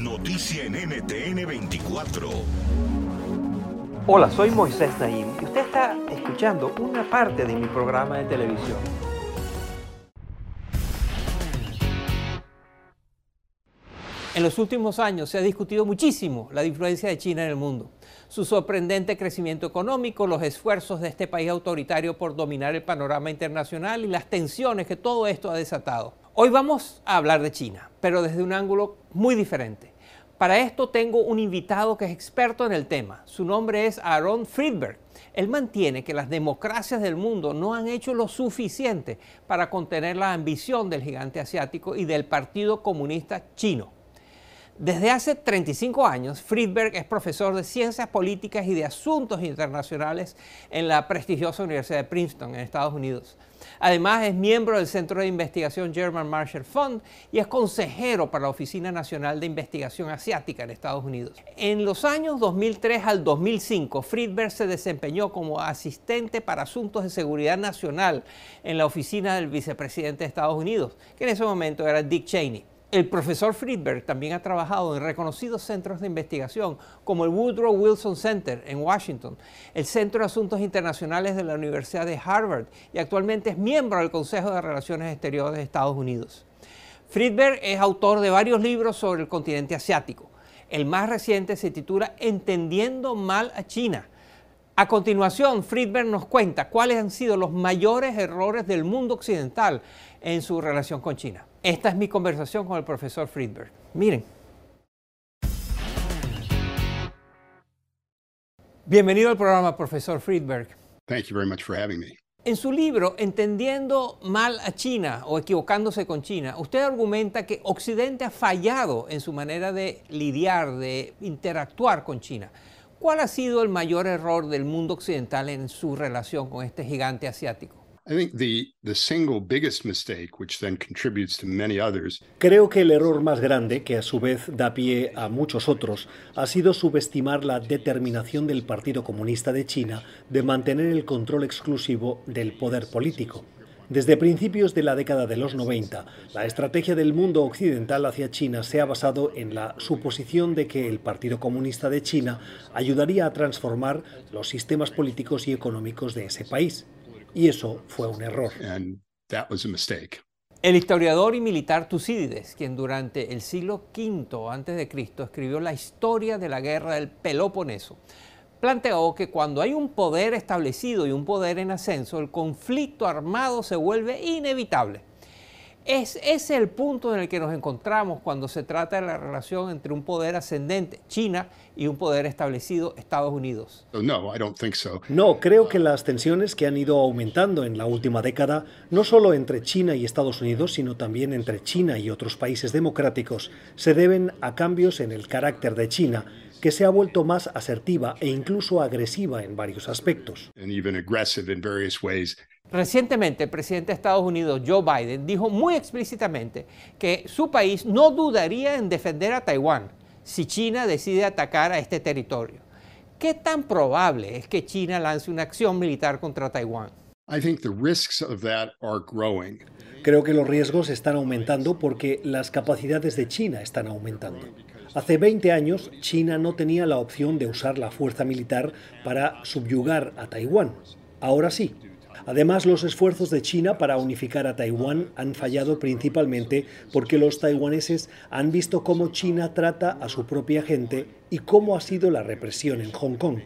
Noticia en NTN 24. Hola, soy Moisés Naim y usted está escuchando una parte de mi programa de televisión. En los últimos años se ha discutido muchísimo la influencia de China en el mundo, su sorprendente crecimiento económico, los esfuerzos de este país autoritario por dominar el panorama internacional y las tensiones que todo esto ha desatado. Hoy vamos a hablar de China, pero desde un ángulo muy diferente. Para esto tengo un invitado que es experto en el tema. Su nombre es Aaron Friedberg. Él mantiene que las democracias del mundo no han hecho lo suficiente para contener la ambición del gigante asiático y del Partido Comunista Chino. Desde hace 35 años, Friedberg es profesor de Ciencias Políticas y de Asuntos Internacionales en la prestigiosa Universidad de Princeton, en Estados Unidos. Además, es miembro del Centro de Investigación German Marshall Fund y es consejero para la Oficina Nacional de Investigación Asiática en Estados Unidos. En los años 2003 al 2005, Friedberg se desempeñó como asistente para asuntos de seguridad nacional en la oficina del vicepresidente de Estados Unidos, que en ese momento era Dick Cheney. El profesor Friedberg también ha trabajado en reconocidos centros de investigación como el Woodrow Wilson Center en Washington, el Centro de Asuntos Internacionales de la Universidad de Harvard y actualmente es miembro del Consejo de Relaciones Exteriores de Estados Unidos. Friedberg es autor de varios libros sobre el continente asiático. El más reciente se titula Entendiendo mal a China. A continuación, Friedberg nos cuenta cuáles han sido los mayores errores del mundo occidental en su relación con China. Esta es mi conversación con el profesor Friedberg. Miren. Bienvenido al programa, profesor Friedberg. Thank you very much for having me. En su libro, Entendiendo mal a China o equivocándose con China, usted argumenta que Occidente ha fallado en su manera de lidiar, de interactuar con China. ¿Cuál ha sido el mayor error del mundo occidental en su relación con este gigante asiático? Creo que el error más grande, que a su vez da pie a muchos otros, ha sido subestimar la determinación del Partido Comunista de China de mantener el control exclusivo del poder político. Desde principios de la década de los 90, la estrategia del mundo occidental hacia China se ha basado en la suposición de que el Partido Comunista de China ayudaría a transformar los sistemas políticos y económicos de ese país. Y eso fue un error. El historiador y militar Tucídides, quien durante el siglo V a.C. escribió la historia de la guerra del Peloponeso, planteó que cuando hay un poder establecido y un poder en ascenso, el conflicto armado se vuelve inevitable. Es ese el punto en el que nos encontramos cuando se trata de la relación entre un poder ascendente, China, y un poder establecido, Estados Unidos. No, creo que las tensiones que han ido aumentando en la última década, no solo entre China y Estados Unidos, sino también entre China y otros países democráticos, se deben a cambios en el carácter de China, que se ha vuelto más asertiva e incluso agresiva en varios aspectos. Recientemente, el presidente de Estados Unidos, Joe Biden, dijo muy explícitamente que su país no dudaría en defender a Taiwán si China decide atacar a este territorio. ¿Qué tan probable es que China lance una acción militar contra Taiwán? Creo que los riesgos están aumentando porque las capacidades de China están aumentando. Hace 20 años, China no tenía la opción de usar la fuerza militar para subyugar a Taiwán. Ahora sí, Además, los esfuerzos de China para unificar a Taiwán han fallado principalmente porque los taiwaneses han visto cómo China trata a su propia gente y cómo ha sido la represión en Hong Kong.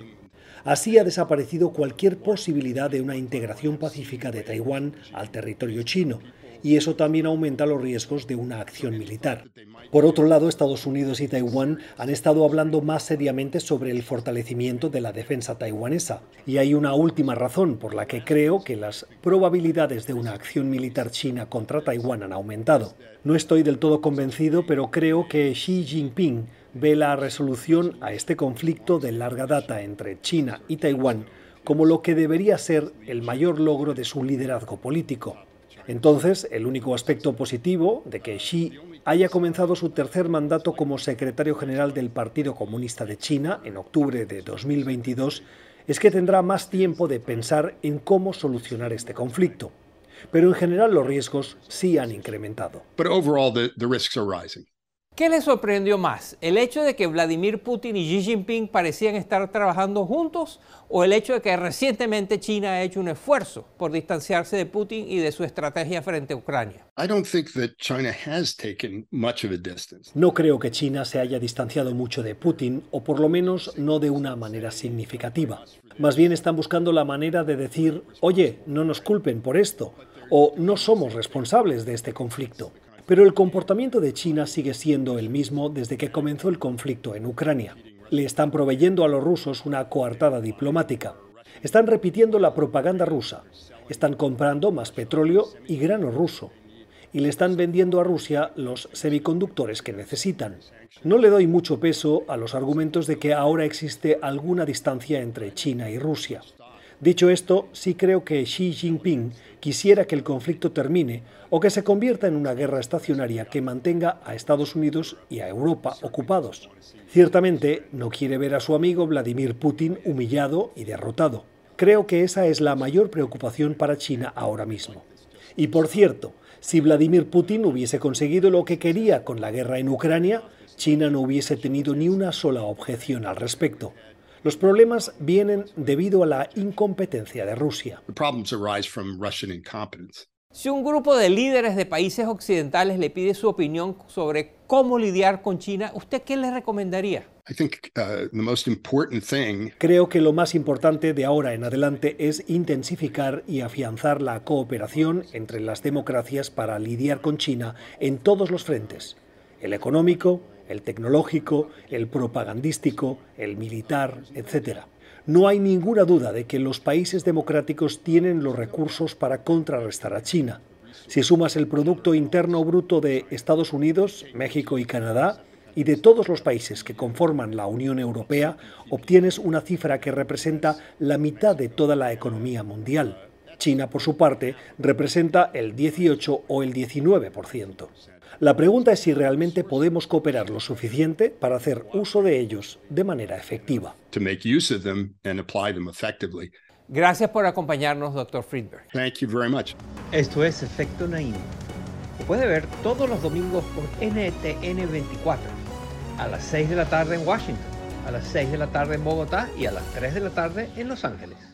Así ha desaparecido cualquier posibilidad de una integración pacífica de Taiwán al territorio chino, y eso también aumenta los riesgos de una acción militar. Por otro lado, Estados Unidos y Taiwán han estado hablando más seriamente sobre el fortalecimiento de la defensa taiwanesa, y hay una última razón por la que creo que las probabilidades de una acción militar china contra Taiwán han aumentado. No estoy del todo convencido, pero creo que Xi Jinping ve la resolución a este conflicto de larga data entre China y Taiwán como lo que debería ser el mayor logro de su liderazgo político. Entonces, el único aspecto positivo de que Xi haya comenzado su tercer mandato como secretario general del Partido Comunista de China en octubre de 2022 es que tendrá más tiempo de pensar en cómo solucionar este conflicto. Pero en general los riesgos sí han incrementado. But overall, the, risks are rising. ¿Qué le sorprendió más? ¿El hecho de que Vladimir Putin y Xi Jinping parecían estar trabajando juntos o el hecho de que recientemente China ha hecho un esfuerzo por distanciarse de Putin y de su estrategia frente a Ucrania? I don't think that China has taken much of a distance. No creo que China se haya distanciado mucho de Putin, o por lo menos no de una manera significativa. Más bien están buscando la manera de decir, oye, no nos culpen por esto, o no somos responsables de este conflicto. Pero el comportamiento de China sigue siendo el mismo desde que comenzó el conflicto en Ucrania. Le están proveyendo a los rusos una coartada diplomática. Están repitiendo la propaganda rusa. Están comprando más petróleo y grano ruso. Y le están vendiendo a Rusia los semiconductores que necesitan. No le doy mucho peso a los argumentos de que ahora existe alguna distancia entre China y Rusia. Dicho esto, sí creo que Xi Jinping quisiera que el conflicto termine o que se convierta en una guerra estacionaria que mantenga a Estados Unidos y a Europa ocupados. Ciertamente no quiere ver a su amigo Vladimir Putin humillado y derrotado. Creo que esa es la mayor preocupación para China ahora mismo. Y por cierto, si Vladimir Putin hubiese conseguido lo que quería con la guerra en Ucrania, China no hubiese tenido ni una sola objeción al respecto. Los problemas vienen debido a la incompetencia de Rusia. The problems arise from Russian incompetence. Si un grupo de líderes de países occidentales le pide su opinión sobre cómo lidiar con China, ¿usted qué le recomendaría? I think uh, the most important thing Creo que lo más importante de ahora en adelante es intensificar y afianzar la cooperación entre las democracias para lidiar con China en todos los frentes, el económico, el tecnológico, el propagandístico, el militar, etc. No hay ninguna duda de que los países democráticos tienen los recursos para contrarrestar a China. Si sumas el Producto Interno Bruto de Estados Unidos, México y Canadá, y de todos los países que conforman la Unión Europea, obtienes una cifra que representa la mitad de toda la economía mundial. China, por su parte, representa el 18 o el 19%. La pregunta es si realmente podemos cooperar lo suficiente para hacer uso de ellos de manera efectiva. Gracias por acompañarnos, Dr. Friedberg. Thank you very much. Esto es Efecto Naim. Lo puede ver todos los domingos por NTN 24, a las 6 de la tarde en Washington, a las 6 de la tarde en Bogotá y a las 3 de la tarde en Los Ángeles.